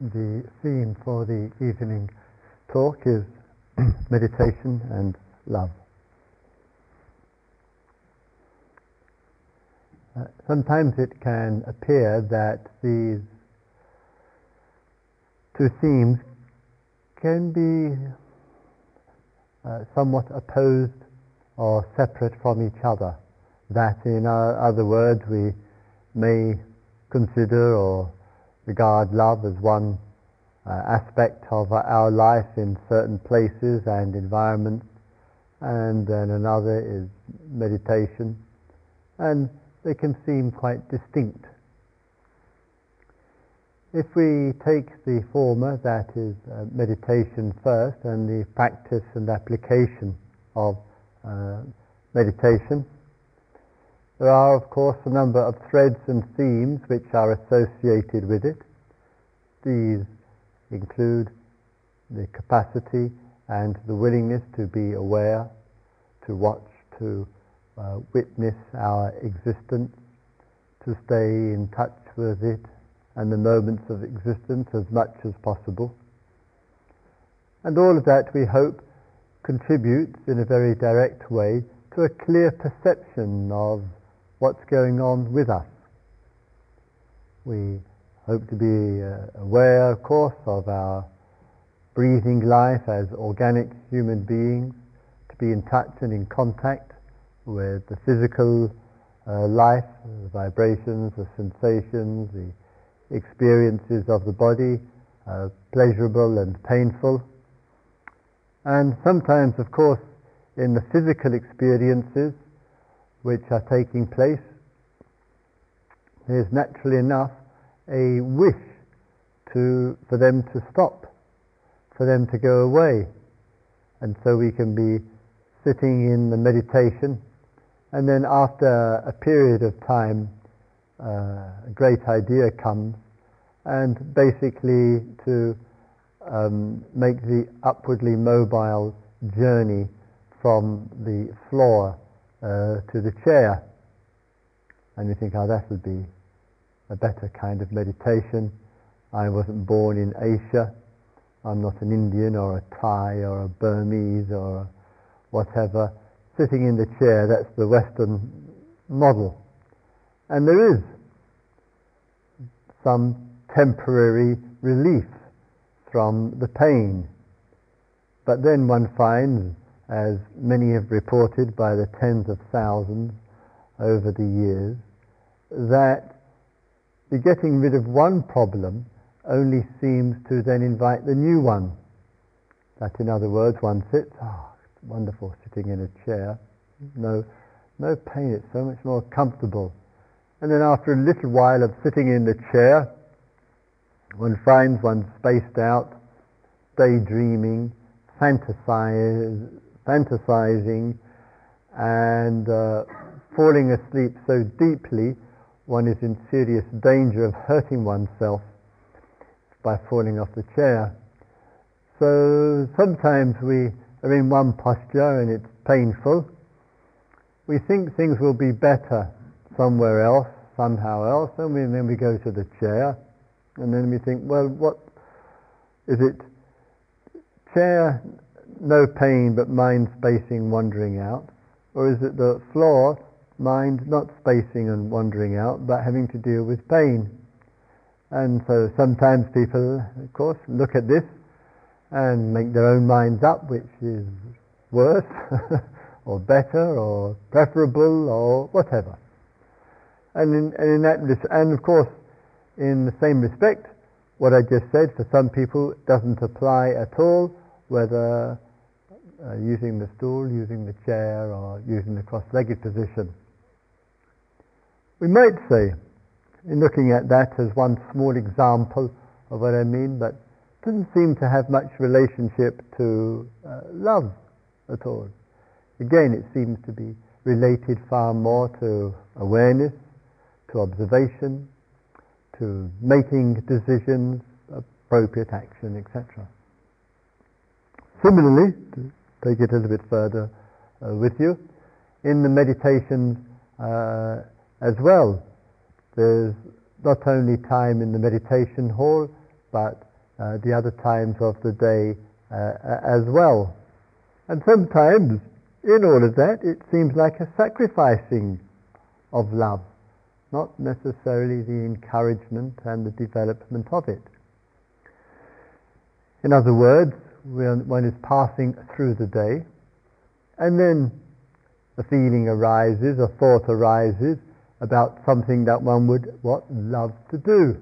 the theme for the evening talk is meditation and love. Uh, sometimes it can appear that these two themes can be uh, somewhat opposed or separate from each other. That, in other words, we may consider or regard love as one uh, aspect of our life in certain places and environments, and then another is meditation, and they can seem quite distinct. If we take the former, that is uh, meditation first, and the practice and application of uh, meditation, there are, of course, a number of threads and themes which are associated with it. These include the capacity and the willingness to be aware, to watch, to uh, witness our existence, to stay in touch with it and the moments of existence as much as possible. And all of that, we hope, contributes in a very direct way to a clear perception of what's going on with us. We hope to be uh, aware, of course, of our breathing life as organic human beings, to be in touch and in contact with the physical uh, life, the vibrations, the sensations, the experiences of the body, uh, pleasurable and painful. And sometimes, of course, in the physical experiences, which are taking place, there's naturally enough a wish to, for them to stop, for them to go away. And so we can be sitting in the meditation, and then after a period of time, uh, a great idea comes, and basically to um, make the upwardly mobile journey from the floor uh, to the chair. And you think, oh, that would be a better kind of meditation. I wasn't born in Asia. I'm not an Indian or a Thai or a Burmese or whatever. Sitting in the chair, that's the Western model. And there is some temporary relief from the pain. But then one finds as many have reported by the tens of thousands over the years, that the getting rid of one problem only seems to then invite the new one. That, in other words, one sits, ah, oh, wonderful sitting in a chair, no, no pain, it's so much more comfortable. And then after a little while of sitting in the chair, one finds one spaced out, daydreaming, fantasizing, fantasizing and uh, falling asleep so deeply, one is in serious danger of hurting oneself by falling off the chair. So sometimes we are in one posture and it's painful. We think things will be better somewhere else, somehow else, and, we, and then we go to the chair, and then we think, well, what is it? Chair no pain but mind spacing wandering out? Or is it the floor, mind not spacing and wandering out, but having to deal with pain? And so sometimes people, of course, look at this and make their own minds up, which is worse, or better, or preferable, or whatever. And in, and in that, and of course, in the same respect, what I just said for some people doesn't apply at all, whether uh, using the stool, using the chair, or using the cross-legged position. We might say, in looking at that as one small example of what I mean, but it doesn't seem to have much relationship to uh, love at all. Again, it seems to be related far more to awareness, to observation, to making decisions, appropriate action, etc. Similarly, take it a little bit further uh, with you. In the meditations uh, as well, there's not only time in the meditation hall, but uh, the other times of the day uh, as well. And sometimes, in all of that, it seems like a sacrificing of love, not necessarily the encouragement and the development of it. In other words, one is passing through the day, and then a feeling arises, a thought arises about something that one would what love to do,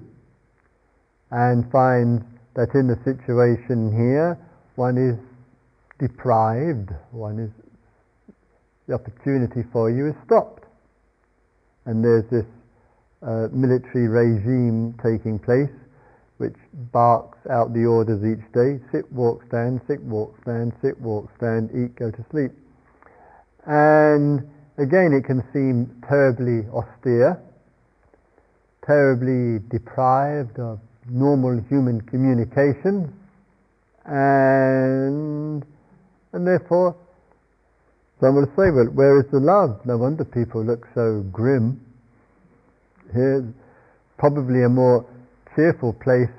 and finds that in the situation here one is deprived, one is the opportunity for you is stopped, and there's this uh, military regime taking place which barks out the orders each day sit, walk, stand, sit, walk, stand, sit, walk, stand, eat, go to sleep. And again, it can seem terribly austere, terribly deprived of normal human communication, and, and therefore, some will say, well, where is the love? No wonder people look so grim. Here's probably a more cheerful place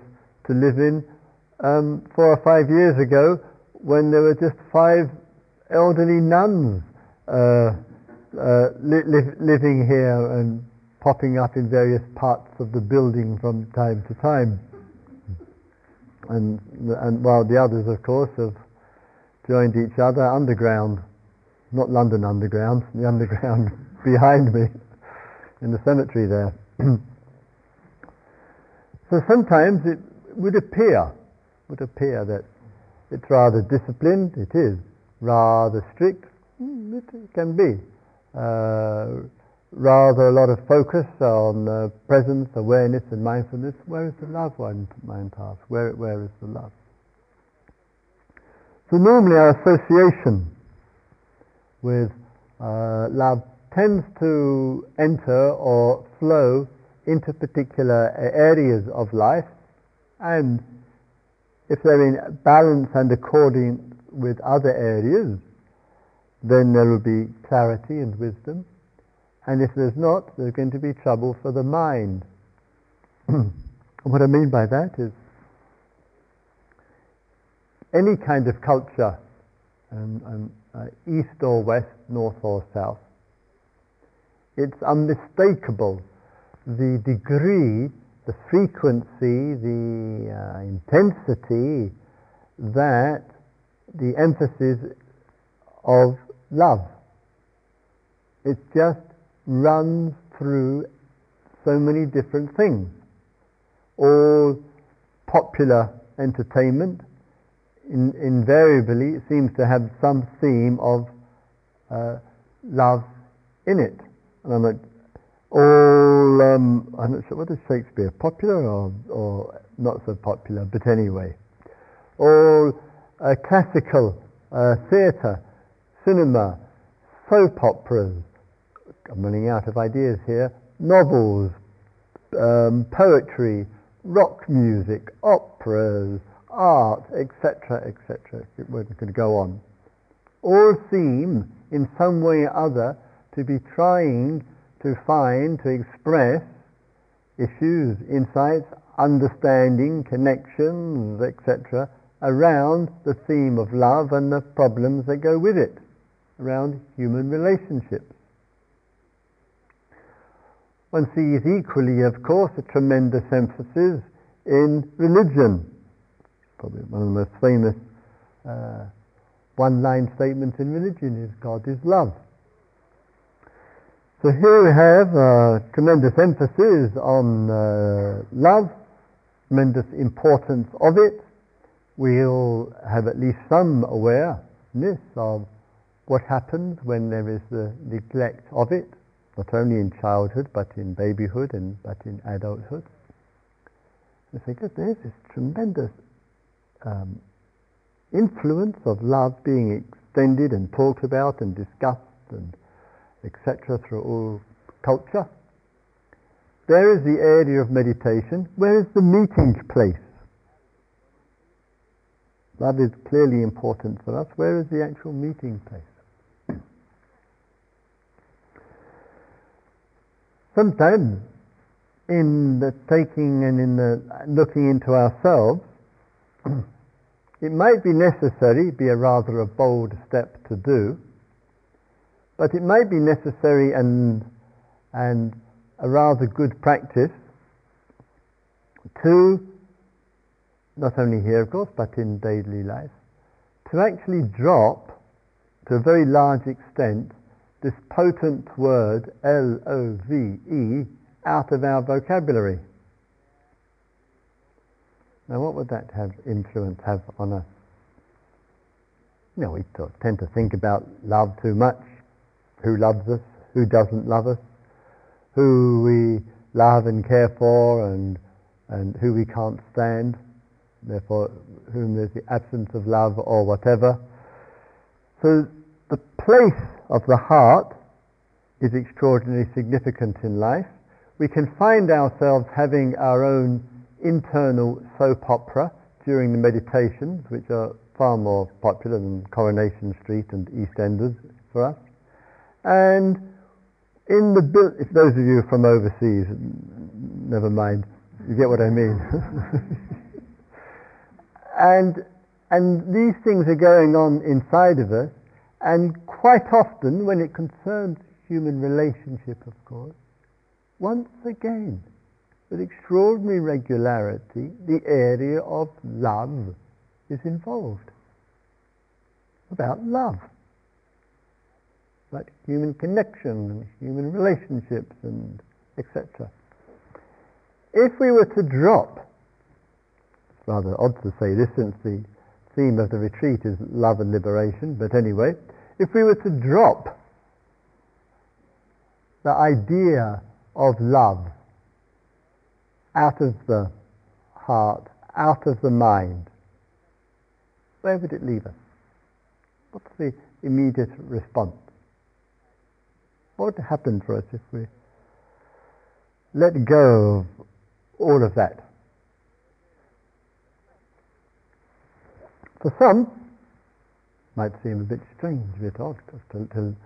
to live in um, four or five years ago when there were just five elderly nuns uh, uh, li- li- living here and popping up in various parts of the building from time to time. And, and while the others, of course, have joined each other underground, not London Underground, the underground behind me in the cemetery there. So sometimes it would appear, would appear that it's rather disciplined, it is, rather strict, hmm, it can be. Uh, rather a lot of focus on uh, presence, awareness and mindfulness. Where is the love, one mind asks? Where, where is the love? So normally our association with uh, love tends to enter or flow into particular areas of life, and if they're in balance and according with other areas, then there will be clarity and wisdom. And if there's not, there's going to be trouble for the mind. what I mean by that is any kind of culture, um, um, uh, east or west, north or south, it's unmistakable the degree, the frequency, the uh, intensity that the emphasis of love. It just runs through so many different things. All popular entertainment in, invariably seems to have some theme of uh, love in it. And I'm not all, um, I'm not sure, what is Shakespeare, popular or, or not so popular, but anyway, all uh, classical uh, theatre, cinema, soap operas, I'm running out of ideas here, novels, um, poetry, rock music, operas, art, etc., etc. We're going to go on. All seem, in some way or other, to be trying to find, to express issues, insights, understanding, connections, etc., around the theme of love and the problems that go with it, around human relationships. One sees equally, of course, a tremendous emphasis in religion. Probably one of the most famous uh, one line statements in religion is God is love. So here we have uh, tremendous emphasis on uh, love, tremendous importance of it. We'll have at least some awareness of what happens when there is the neglect of it, not only in childhood, but in babyhood and but in adulthood. I think that there's this tremendous um, influence of love being extended and talked about and discussed and etc., through all culture. There is the area of meditation. Where is the meeting place? That is clearly important for us. Where is the actual meeting place? Sometimes, in the taking and in the looking into ourselves, it might be necessary, be a rather a bold step to do, but it may be necessary and, and a rather good practice to, not only here of course, but in daily life, to actually drop to a very large extent this potent word L-O-V-E out of our vocabulary. Now what would that have influence have on us? You know, we tend to think about love too much. Who loves us? Who doesn't love us? Who we love and care for and, and who we can't stand, therefore whom there's the absence of love or whatever. So the place of the heart is extraordinarily significant in life. We can find ourselves having our own internal soap opera during the meditations, which are far more popular than Coronation Street and EastEnders for us. And in the if those of you from overseas, never mind, you get what I mean. and and these things are going on inside of us, and quite often, when it concerns human relationship, of course, once again, with extraordinary regularity, the area of love is involved. About love. About human connection and human relationships and etc. If we were to drop, it's rather odd to say this since the theme of the retreat is love and liberation, but anyway, if we were to drop the idea of love out of the heart, out of the mind, where would it leave us? What's the immediate response? What would happen for us if we let go of all of that? For some, might seem a bit strange, a bit odd, to, to,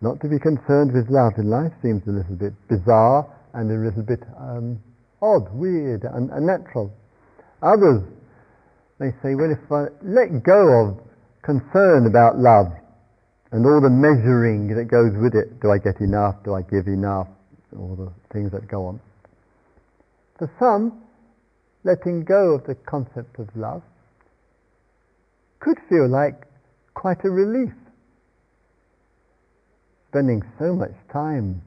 not to be concerned with love in life seems a little bit bizarre and a little bit um, odd, weird, and unnatural. Others may say, well, if I let go of concern about love and all the measuring that goes with it, do I get enough, do I give enough, all the things that go on. For some, letting go of the concept of love could feel like quite a relief. Spending so much time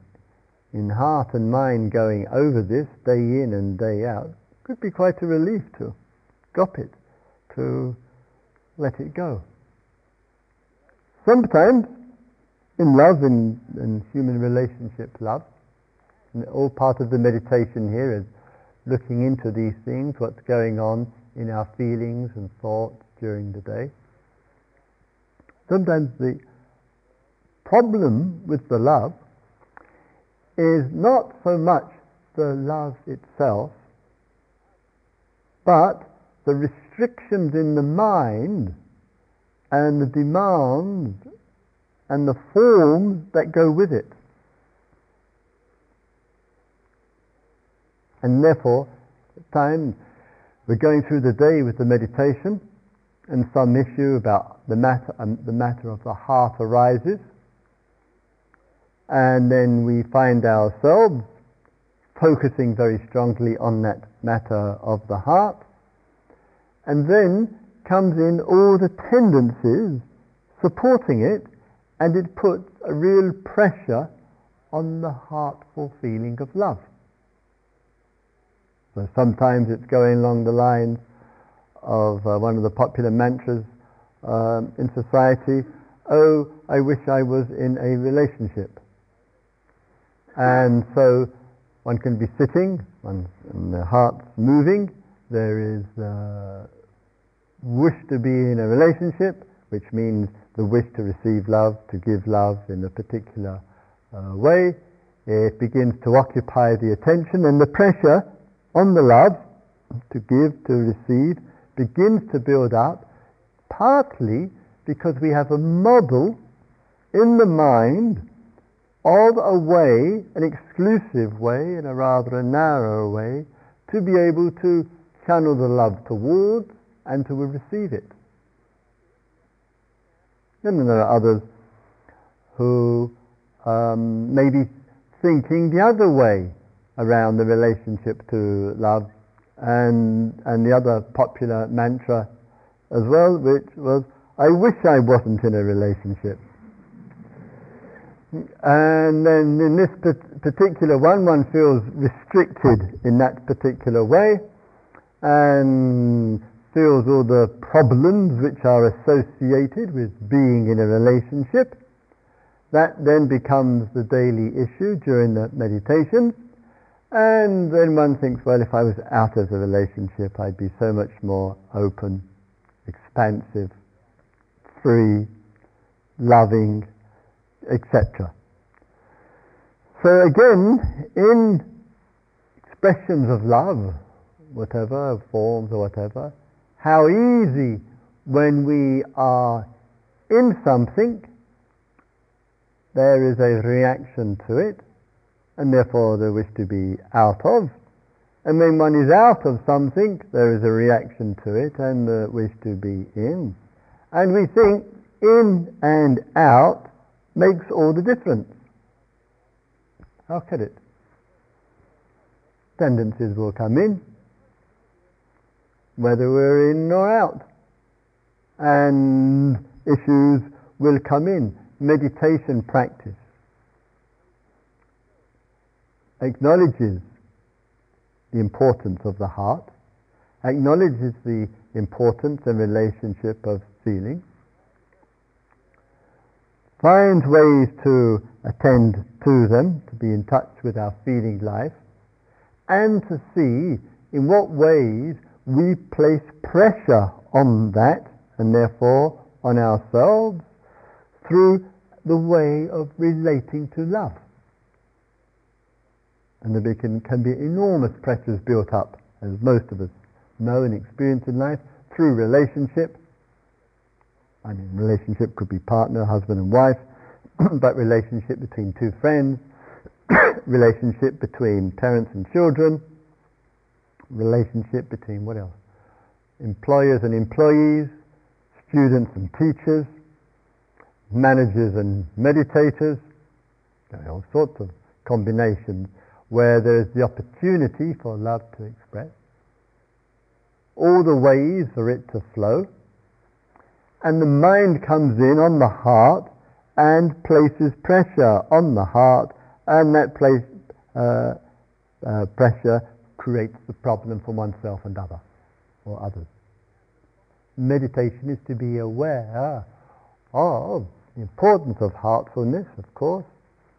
in heart and mind going over this day in and day out could be quite a relief to drop it, to let it go. Sometimes in love, in, in human relationship love, and all part of the meditation here is looking into these things, what's going on in our feelings and thoughts during the day. Sometimes the problem with the love is not so much the love itself, but the restrictions in the mind and the demands and the forms that go with it. And therefore, at times we're going through the day with the meditation, and some issue about the matter, um, the matter of the heart arises, and then we find ourselves focusing very strongly on that matter of the heart, and then comes in all the tendencies supporting it, and it puts a real pressure on the heartful feeling of love. So sometimes it's going along the lines of uh, one of the popular mantras um, in society, oh, I wish I was in a relationship. And so one can be sitting, one, and the heart's moving, there is uh, wish to be in a relationship, which means the wish to receive love, to give love in a particular uh, way. It begins to occupy the attention and the pressure on the love to give, to receive, begins to build up, partly because we have a model in the mind of a way, an exclusive way, in a rather a narrow way, to be able to channel the love towards and to receive it. And then there are others who um, may be thinking the other way around the relationship to love and, and the other popular mantra as well, which was, I wish I wasn't in a relationship. And then in this particular one, one feels restricted in that particular way and feels all the problems which are associated with being in a relationship. That then becomes the daily issue during the meditation. And then one thinks, well, if I was out of the relationship, I'd be so much more open, expansive, free, loving, etc. So again, in expressions of love, whatever forms or whatever, how easy when we are in something, there is a reaction to it, and therefore the wish to be out of. And when one is out of something, there is a reaction to it and the wish to be in. And we think in and out makes all the difference. How could it? Tendencies will come in, whether we're in or out, and issues will come in. Meditation practice acknowledges the importance of the heart, acknowledges the importance and relationship of feeling, finds ways to attend to them, to be in touch with our feeling life, and to see in what ways we place pressure on that and therefore on ourselves through the way of relating to love. And there can, can be enormous pressures built up, as most of us know and experience in life, through relationship, I mean, relationship could be partner, husband and wife, but relationship between two friends, relationship between parents and children, relationship between what else? Employers and employees, students and teachers, managers and meditators, all sorts of combinations where there is the opportunity for love to express, all the ways for it to flow, and the mind comes in on the heart and places pressure on the heart, and that place, uh, uh, pressure creates the problem for oneself and other or others. Meditation is to be aware of the importance of heartfulness, of course,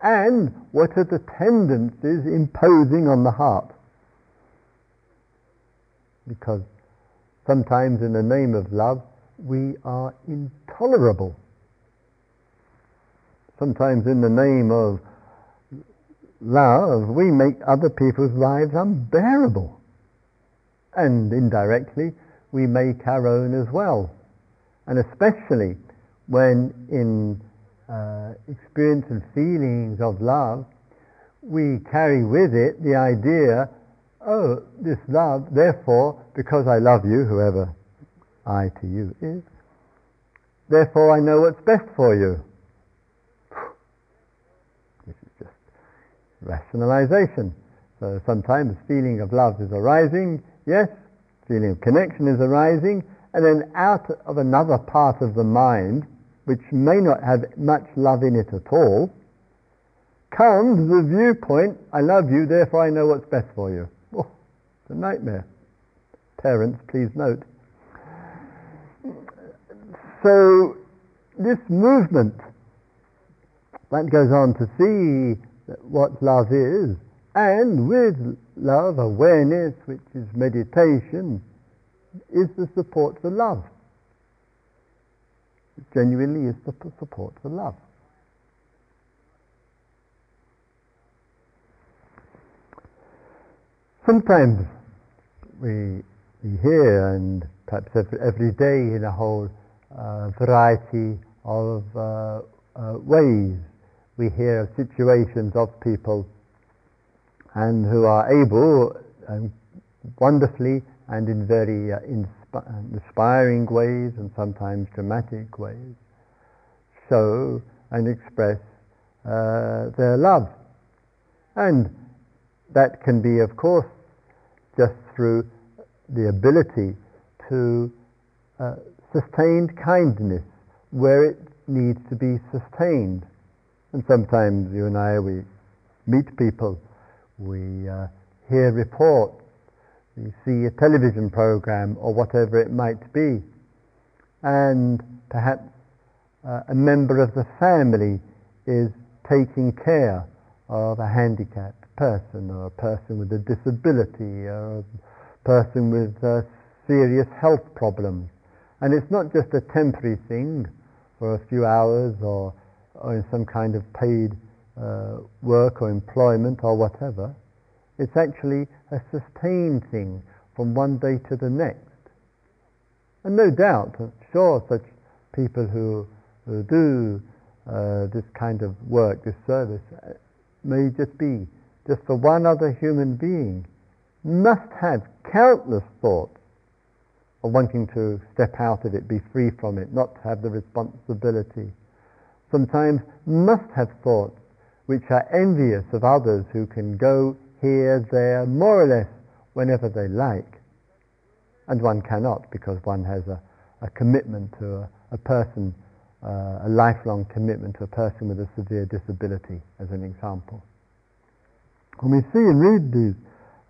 and what are the tendencies imposing on the heart. Because sometimes in the name of love, we are intolerable. Sometimes in the name of love, we make other people's lives unbearable. And indirectly, we make our own as well. And especially when in uh, experience and feelings of love, we carry with it the idea, oh, this love, therefore, because I love you, whoever I to you is, therefore I know what's best for you. This is just rationalization. So sometimes feeling of love is arising, yes, feeling of connection is arising, and then out of another part of the mind, which may not have much love in it at all, comes the viewpoint, I love you, therefore I know what's best for you. Oh, it's a nightmare. Parents, please note. So, this movement that goes on to see what love is, and with love, awareness, which is meditation, is the support for love It genuinely is the support for love. Sometimes we, we hear, and perhaps every, every day in a whole uh, variety of uh, uh, ways, we hear of situations of people and who are able and wonderfully and in very uh, inspiring ways and sometimes dramatic ways, show and express uh, their love. And that can be, of course, just through the ability to uh, sustained kindness where it needs to be sustained. And sometimes you and I, we meet people, we uh, hear reports, we see a television program or whatever it might be, and perhaps uh, a member of the family is taking care of a handicapped person or a person with a disability or a person with uh, serious health problems. And it's not just a temporary thing for a few hours or, or in some kind of paid uh, work or employment or whatever. It's actually a sustained thing from one day to the next. And no doubt, sure, such people who, who do uh, this kind of work, this service, uh, may just be just for one other human being, must have countless thoughts of wanting to step out of it, be free from it, not to have the responsibility. Sometimes must have thoughts which are envious of others who can go here, there, more or less whenever they like. And one cannot because one has a, a commitment to a, a person, uh, a lifelong commitment to a person with a severe disability, as an example. When we see and read these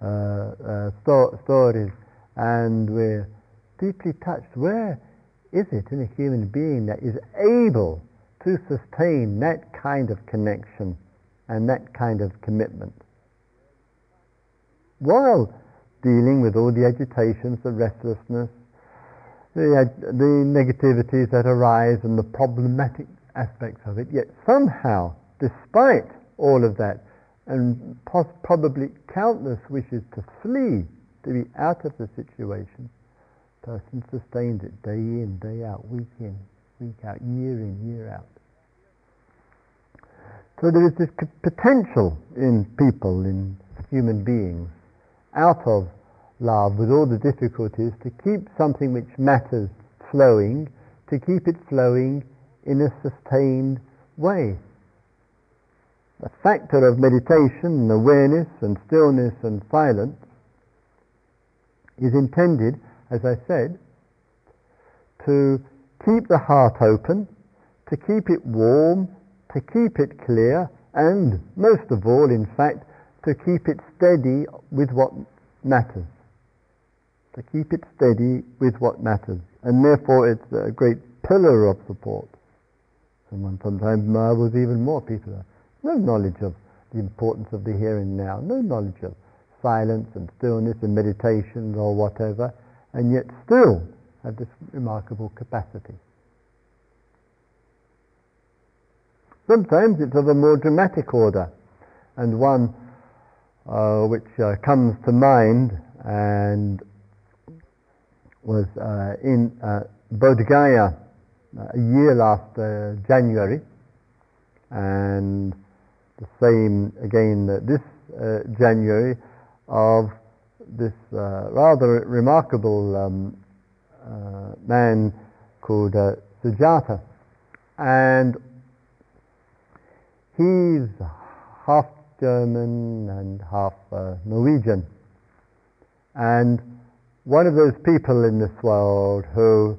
uh, uh, sto- stories and we're deeply touched, where is it in a human being that is able to sustain that kind of connection and that kind of commitment? While dealing with all the agitations, the restlessness, the, the negativities that arise and the problematic aspects of it, yet somehow, despite all of that, and pos- probably countless wishes to flee, to be out of the situation, person sustains it day in, day out, week in, week out, year in, year out. So there is this potential in people, in human beings, out of love with all the difficulties to keep something which matters flowing, to keep it flowing in a sustained way. The factor of meditation and awareness and stillness and silence is intended, as I said, to keep the heart open, to keep it warm, to keep it clear, and most of all, in fact, to keep it steady with what matters. To keep it steady with what matters. And therefore it's a great pillar of support. Someone sometimes marvels even more. People have no knowledge of the importance of the here and now, no knowledge of silence and stillness and meditation or whatever, and yet still have this remarkable capacity. Sometimes it's of a more dramatic order, and one uh, which uh, comes to mind and was uh, in uh, Bodh Gaya uh, a year last uh, January, and the same again this January of this rather remarkable um, man called Sujata, and he's half German and half uh, Norwegian. And one of those people in this world who,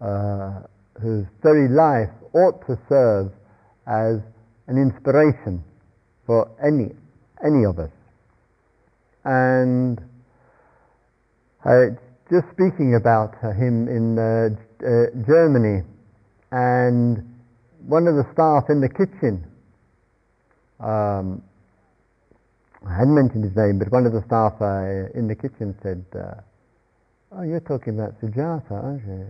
uh, whose very life ought to serve as an inspiration for any, any of us. And uh, just speaking about him in uh, uh, Germany, and one of the staff in the kitchen um, I hadn't mentioned his name, but one of the staff uh, in the kitchen said, uh, "Oh, you're talking about Sujata, aren't you?"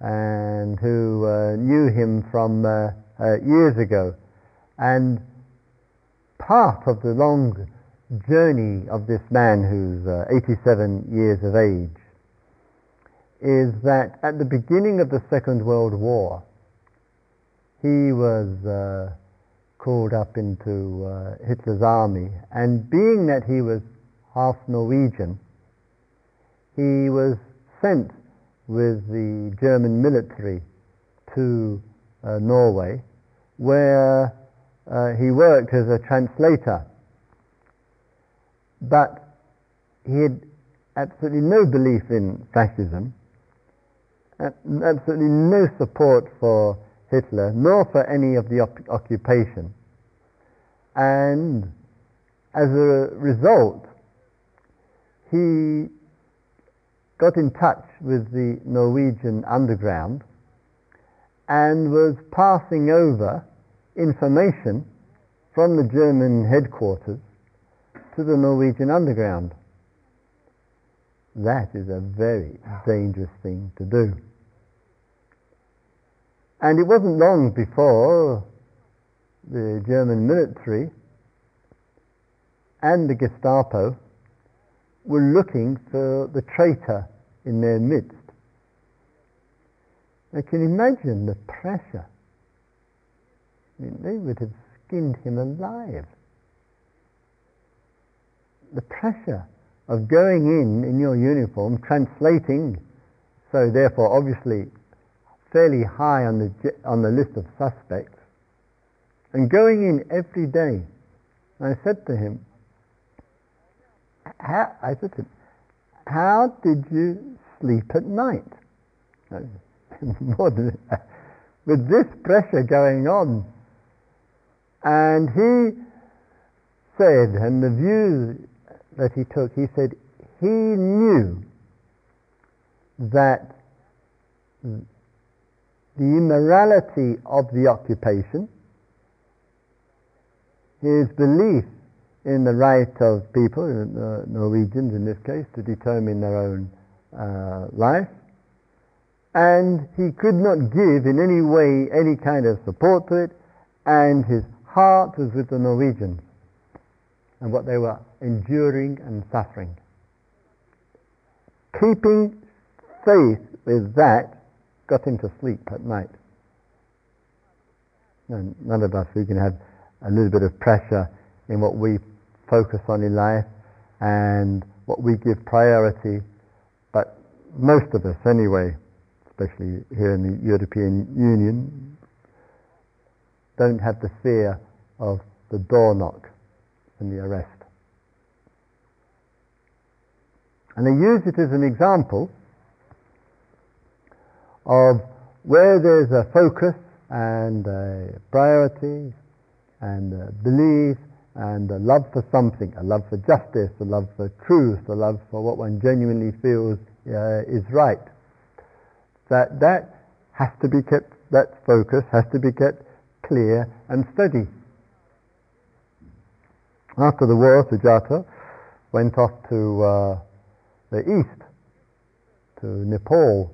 And who uh, knew him from uh, uh, years ago, and part of the long journey of this man who's uh, 87 years of age is that at the beginning of the Second World War, he was called up into uh, Hitler's army, and being that he was half Norwegian, he was sent with the German military to uh, Norway, where uh, he worked as a translator. But he had absolutely no belief in fascism, absolutely no support for Hitler, nor for any of the op- occupation. And as a result, he got in touch with the Norwegian underground and was passing over information from the German headquarters to the Norwegian underground. That is a very dangerous thing to do. And it wasn't long before the German military and the Gestapo were looking for the traitor in their midst. I can imagine the pressure. I mean, they would have skinned him alive. The pressure of going in in your uniform, translating, so therefore obviously fairly high on the, on the list of suspects, and going in every day. I said to him, how, I said to him, how did you sleep at night? With this pressure going on. And he said, and the view that he took, he said he knew that the immorality of the occupation, his belief in the right of people, uh, Norwegians in this case, to determine their own uh, life, and he could not give in any way any kind of support to it, and his heart was with the Norwegians and what they were enduring and suffering. Keeping faith with that got him to sleep at night. And none of us, we can have a little bit of pressure in what we focus on in life and what we give priority, but most of us anyway, especially here in the European Union, don't have the fear of the door knock and the arrest. And they use it as an example of where there's a focus and a priority and a belief and a love for something, a love for justice, a love for truth, a love for what one genuinely feels uh, is right. That that has to be kept, that focus has to be kept clear and steady. After the war, Sujata went off to uh, the east, to Nepal,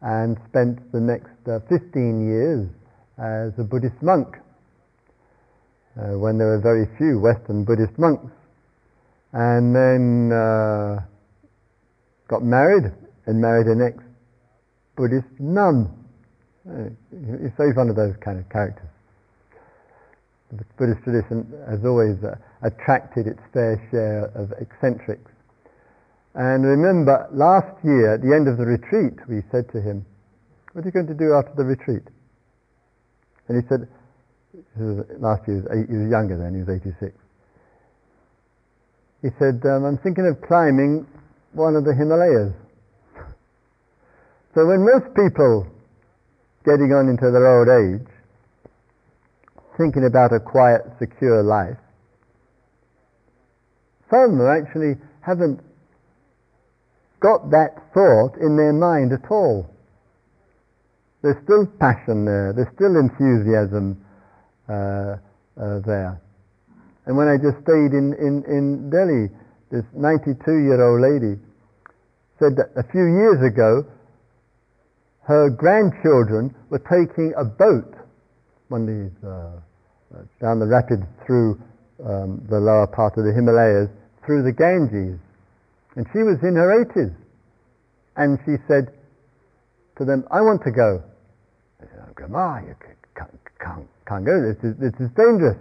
and spent the next uh, 15 years as a Buddhist monk uh, when there were very few Western Buddhist monks. And then uh, got married and married an ex Buddhist nun. Uh, so he's one of those kind of characters. The Buddhist tradition has always uh, attracted its fair share of eccentrics. And remember, last year, at the end of the retreat, we said to him, What are you going to do after the retreat? And he said, last year, he was younger then, he was 86. He said, um, I'm thinking of climbing one of the Himalayas. so when most people getting on into their old age, thinking about a quiet, secure life, some actually haven't got that thought in their mind at all. There's still passion there, there's still enthusiasm uh, uh, there. And when I just stayed in, in, in Delhi, this 92 year old lady said that a few years ago her grandchildren were taking a boat, one of these, uh, down the rapids through um, the lower part of the Himalayas, through the Ganges and she was in her 80s. And she said to them, I want to go. They said, oh, Grandma, you can't, can't, can't go. This is, this is dangerous.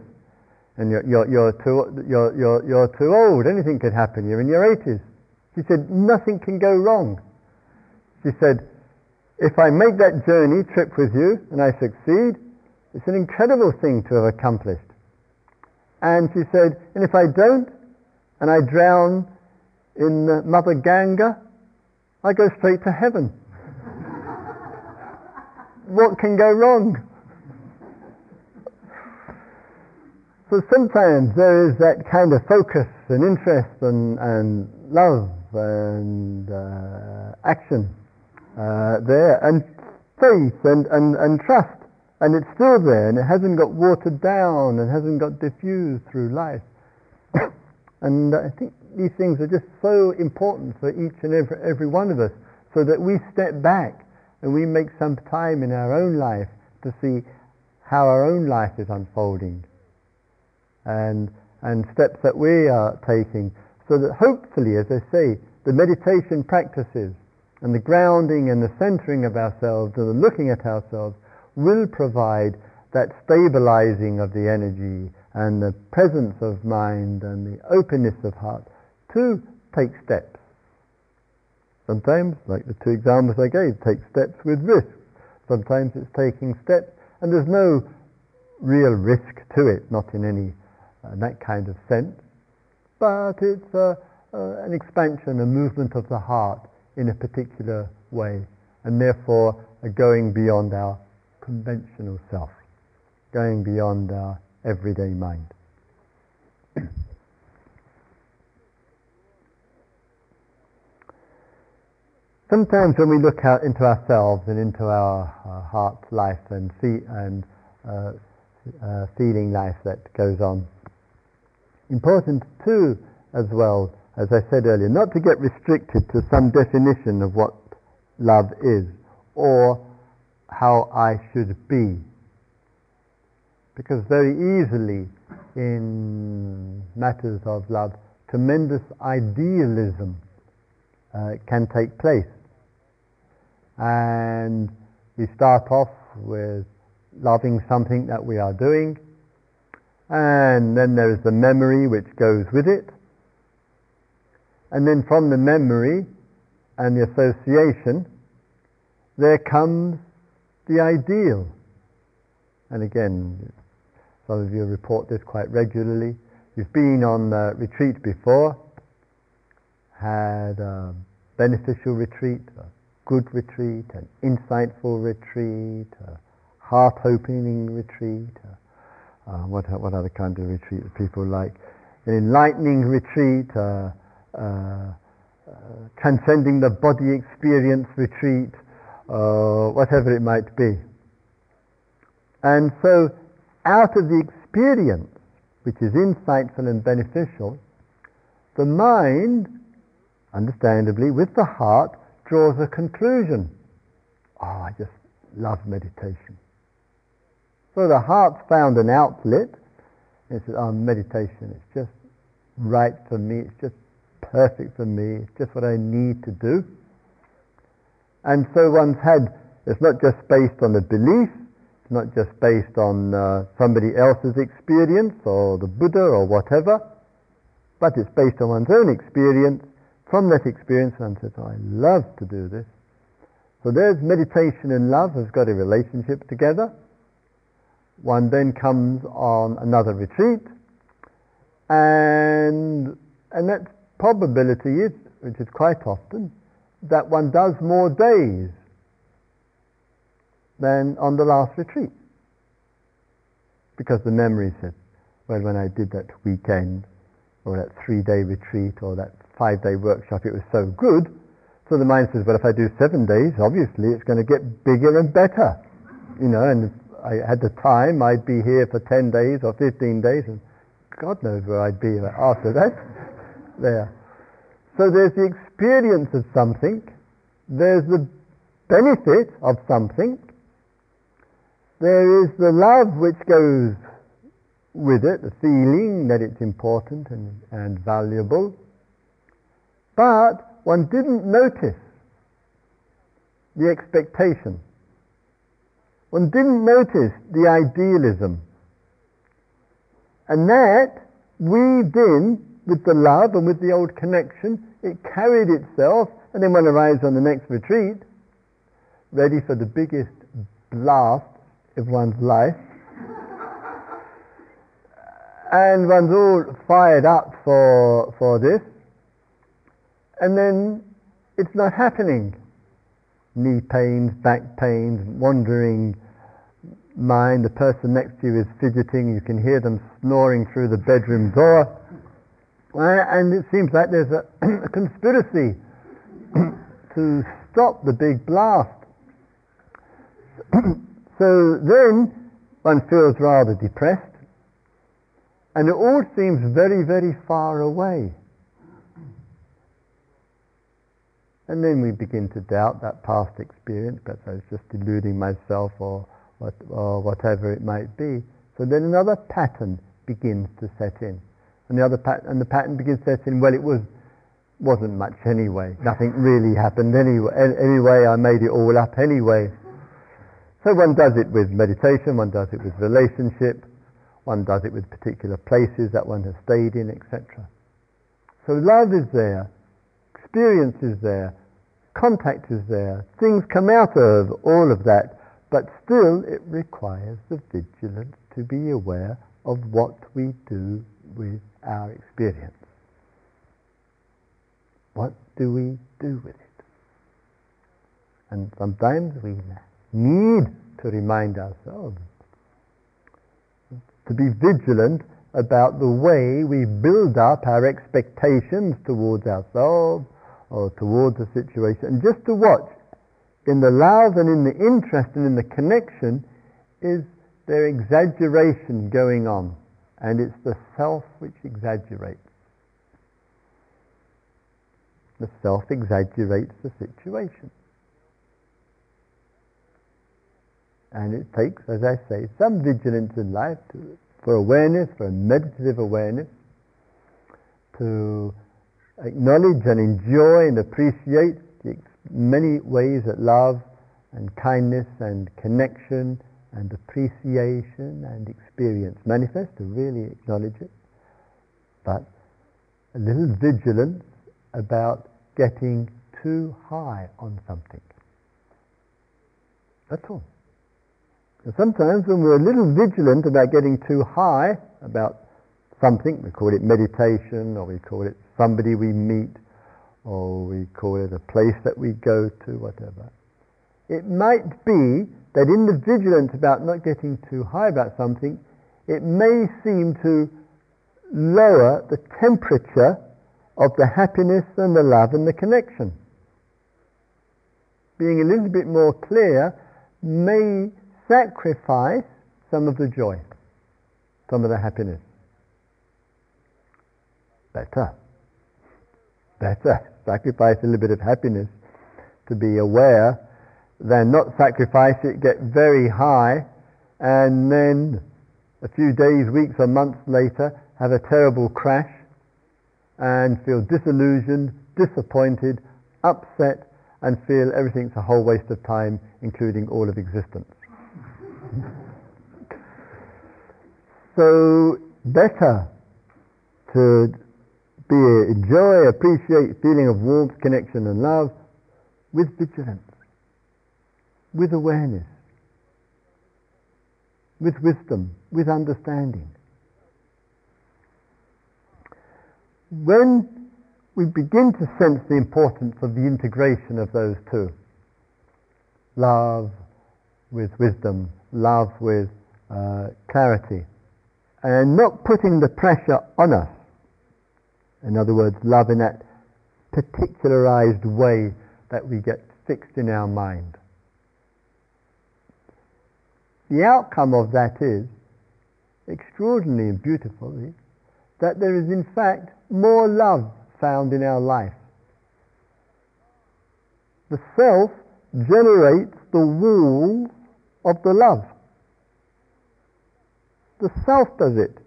And you're, you're, you're, too, you're, you're, you're too old. Anything could happen. You're in your 80s. She said, nothing can go wrong. She said, if I make that journey trip with you and I succeed, it's an incredible thing to have accomplished. And she said, and if I don't, and I drown in Mother Ganga, I go straight to heaven. what can go wrong? So sometimes there is that kind of focus and interest and, and love and uh, action uh, there, and faith and, and, and trust, and it's still there, and it hasn't got watered down and hasn't got diffused through life. and I think these things are just so important for each and every, every one of us, so that we step back and we make some time in our own life to see how our own life is unfolding and, and steps that we are taking so that hopefully, as I say, the meditation practices and the grounding and the centering of ourselves and the looking at ourselves will provide that stabilizing of the energy and the presence of mind and the openness of heart to take steps. Sometimes, like the two examples I gave, take steps with risk. Sometimes it's taking steps, and there's no real risk to it, not in any uh, that kind of sense, but it's uh, uh, an expansion, a movement of the heart in a particular way, and therefore a going beyond our conventional self, going beyond our everyday mind. Sometimes when we look out into ourselves and into our, our heart life and and uh, uh, feeling life that goes on, important too as well, as I said earlier, not to get restricted to some definition of what love is or how I should be. Because very easily in matters of love, tremendous idealism uh, can take place. And we start off with loving something that we are doing, and then there is the memory which goes with it. And then from the memory and the association, there comes the ideal. And again, some of you report this quite regularly. You've been on a retreat before, had a beneficial retreat, a good retreat, an insightful retreat, a heart-opening retreat, uh, what, what other kind of retreat that people like? An enlightening retreat, uh, uh, transcending the body experience retreat, whatever it might be. And so, out of the experience, which is insightful and beneficial, the mind, understandably, with the heart, draws a conclusion. Oh, I just love meditation. So the heart's found an outlet. It says, oh, meditation, it's just right for me, it's just perfect for me, it's just what I need to do. And so one's had, it's not just based on a belief, not just based on uh, somebody else's experience or the Buddha or whatever, but it's based on one's own experience. From that experience, one says, oh, I love to do this. So there's meditation and love has got a relationship together one then comes on another retreat, and and that probability is, which is quite often, that one does more days than on the last retreat, because the memory says, well, when I did that weekend, or that three-day retreat, or that five-day workshop, it was so good. So the mind says, well, if I do seven days, obviously it's going to get bigger and better, you know, and if I had the time, I'd be here for 10 days or 15 days, and God knows where I'd be after that. there. So there's the experience of something, there's the benefit of something, there is the love which goes with it, the feeling that it's important and, and valuable, but one didn't notice the expectation one didn't notice the idealism. And that weaved in with the love and with the old connection it carried itself, and then one arrives on the next retreat, ready for the biggest blast of one's life. and one's all fired up for, for this, and then it's not happening. Knee pains, back pains, wandering mind, the person next to you is fidgeting, you can hear them snoring through the bedroom door, uh, and it seems like there's a, a conspiracy to stop the big blast. so then one feels rather depressed, and it all seems very, very far away. And then we begin to doubt that past experience, perhaps I was just deluding myself or what, or whatever it might be. So then another pattern begins to set in. And the other pat- and the pattern begins to set in, well, it was, wasn't much anyway. Nothing really happened anyway. Anyway, I made it all up anyway. So one does it with meditation, one does it with relationship, one does it with particular places that one has stayed in, etc. So love is there, experience is there, contact is there, things come out of all of that but still, it requires the vigilance to be aware of what we do with our experience. What do we do with it? And sometimes we need to remind ourselves to be vigilant about the way we build up our expectations towards ourselves or towards a situation, and just to watch in the love and in the interest and in the connection is there exaggeration going on. And it's the self which exaggerates. The self exaggerates the situation. And it takes, as I say, some vigilance in life to, for awareness, for meditative awareness, to acknowledge and enjoy and appreciate the many ways that love and kindness and connection and appreciation and experience manifest, to really acknowledge it, but a little vigilance about getting too high on something. That's all. Sometimes when we're a little vigilant about getting too high about something, we call it meditation or we call it somebody we meet or we call it a place that we go to, whatever. It might be that in the vigilance about not getting too high about something, it may seem to lower the temperature of the happiness and the love and the connection. Being a little bit more clear may sacrifice some of the joy, some of the happiness. Better. Better sacrifice a little bit of happiness to be aware than not sacrifice it, get very high, and then a few days, weeks, or months later have a terrible crash and feel disillusioned, disappointed, upset, and feel everything's a whole waste of time, including all of existence. So, better to be enjoy, appreciate feeling of warmth, connection, and love with vigilance, with awareness, with wisdom, with understanding. When we begin to sense the importance of the integration of those two, love with wisdom, love with uh, clarity, and not putting the pressure on us in other words, love in that particularized way that we get fixed in our mind. The outcome of that is, extraordinarily and beautifully, that there is in fact more love found in our life. The self generates the walls of the love. The self does it.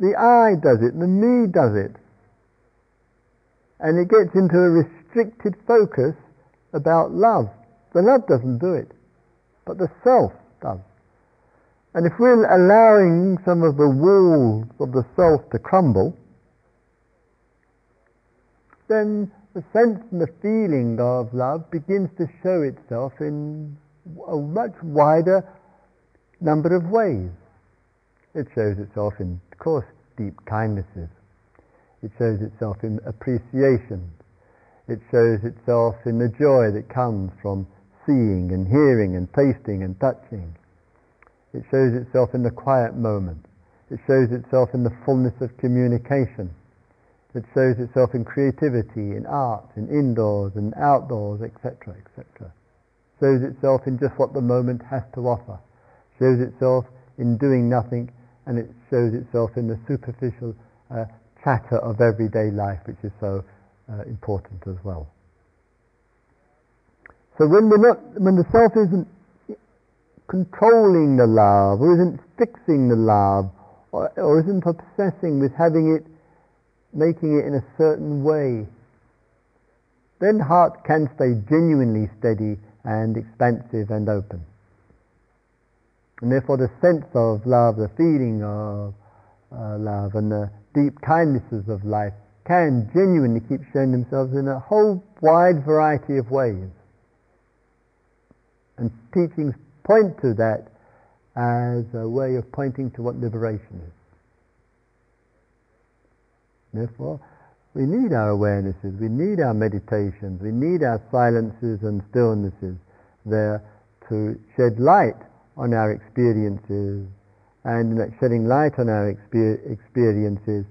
The I does it. The me does it and it gets into a restricted focus about love. The love doesn't do it, but the self does. And if we're allowing some of the walls of the self to crumble, then the sense and the feeling of love begins to show itself in a much wider number of ways. It shows itself in, of course, deep kindnesses. It shows itself in appreciation. It shows itself in the joy that comes from seeing and hearing and tasting and touching. It shows itself in the quiet moment. It shows itself in the fullness of communication. It shows itself in creativity, in art, in indoors and outdoors, etc., etc. Shows itself in just what the moment has to offer. Shows itself in doing nothing, and it shows itself in the superficial uh, chatter of everyday life, which is so uh, important as well. So when we're not, when the self isn't controlling the love, or isn't fixing the love, or, or isn't obsessing with having it making it in a certain way, then heart can stay genuinely steady and expansive and open. And therefore the sense of love, the feeling of uh, love and the deep kindnesses of life can genuinely keep showing themselves in a whole wide variety of ways. And teachings point to that as a way of pointing to what liberation is. Therefore, we need our awarenesses, we need our meditations, we need our silences and stillnesses there to shed light on our experiences. And in that shedding light on our exper- experiences,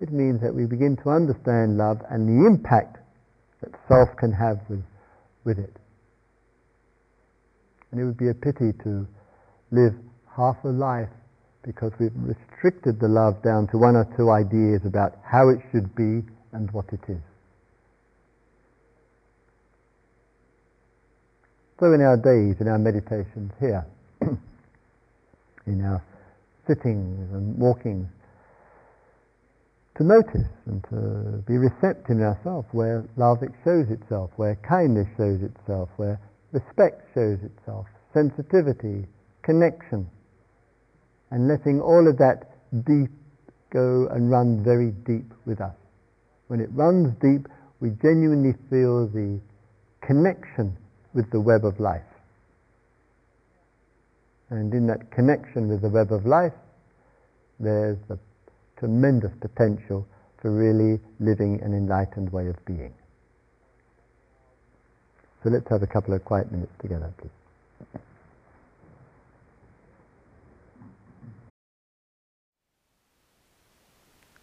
it means that we begin to understand love and the impact that self can have with, with it. And it would be a pity to live half a life because we've restricted the love down to one or two ideas about how it should be and what it is. So in our days, in our meditations here, in our sittings and walkings, to notice and to be receptive in ourselves where love it shows itself, where kindness shows itself, where respect shows itself, sensitivity, connection, and letting all of that deep go and run very deep with us. When it runs deep, we genuinely feel the connection with the web of life. And in that connection with the web of life, there's a tremendous potential for really living an enlightened way of being. So let's have a couple of quiet minutes together, please.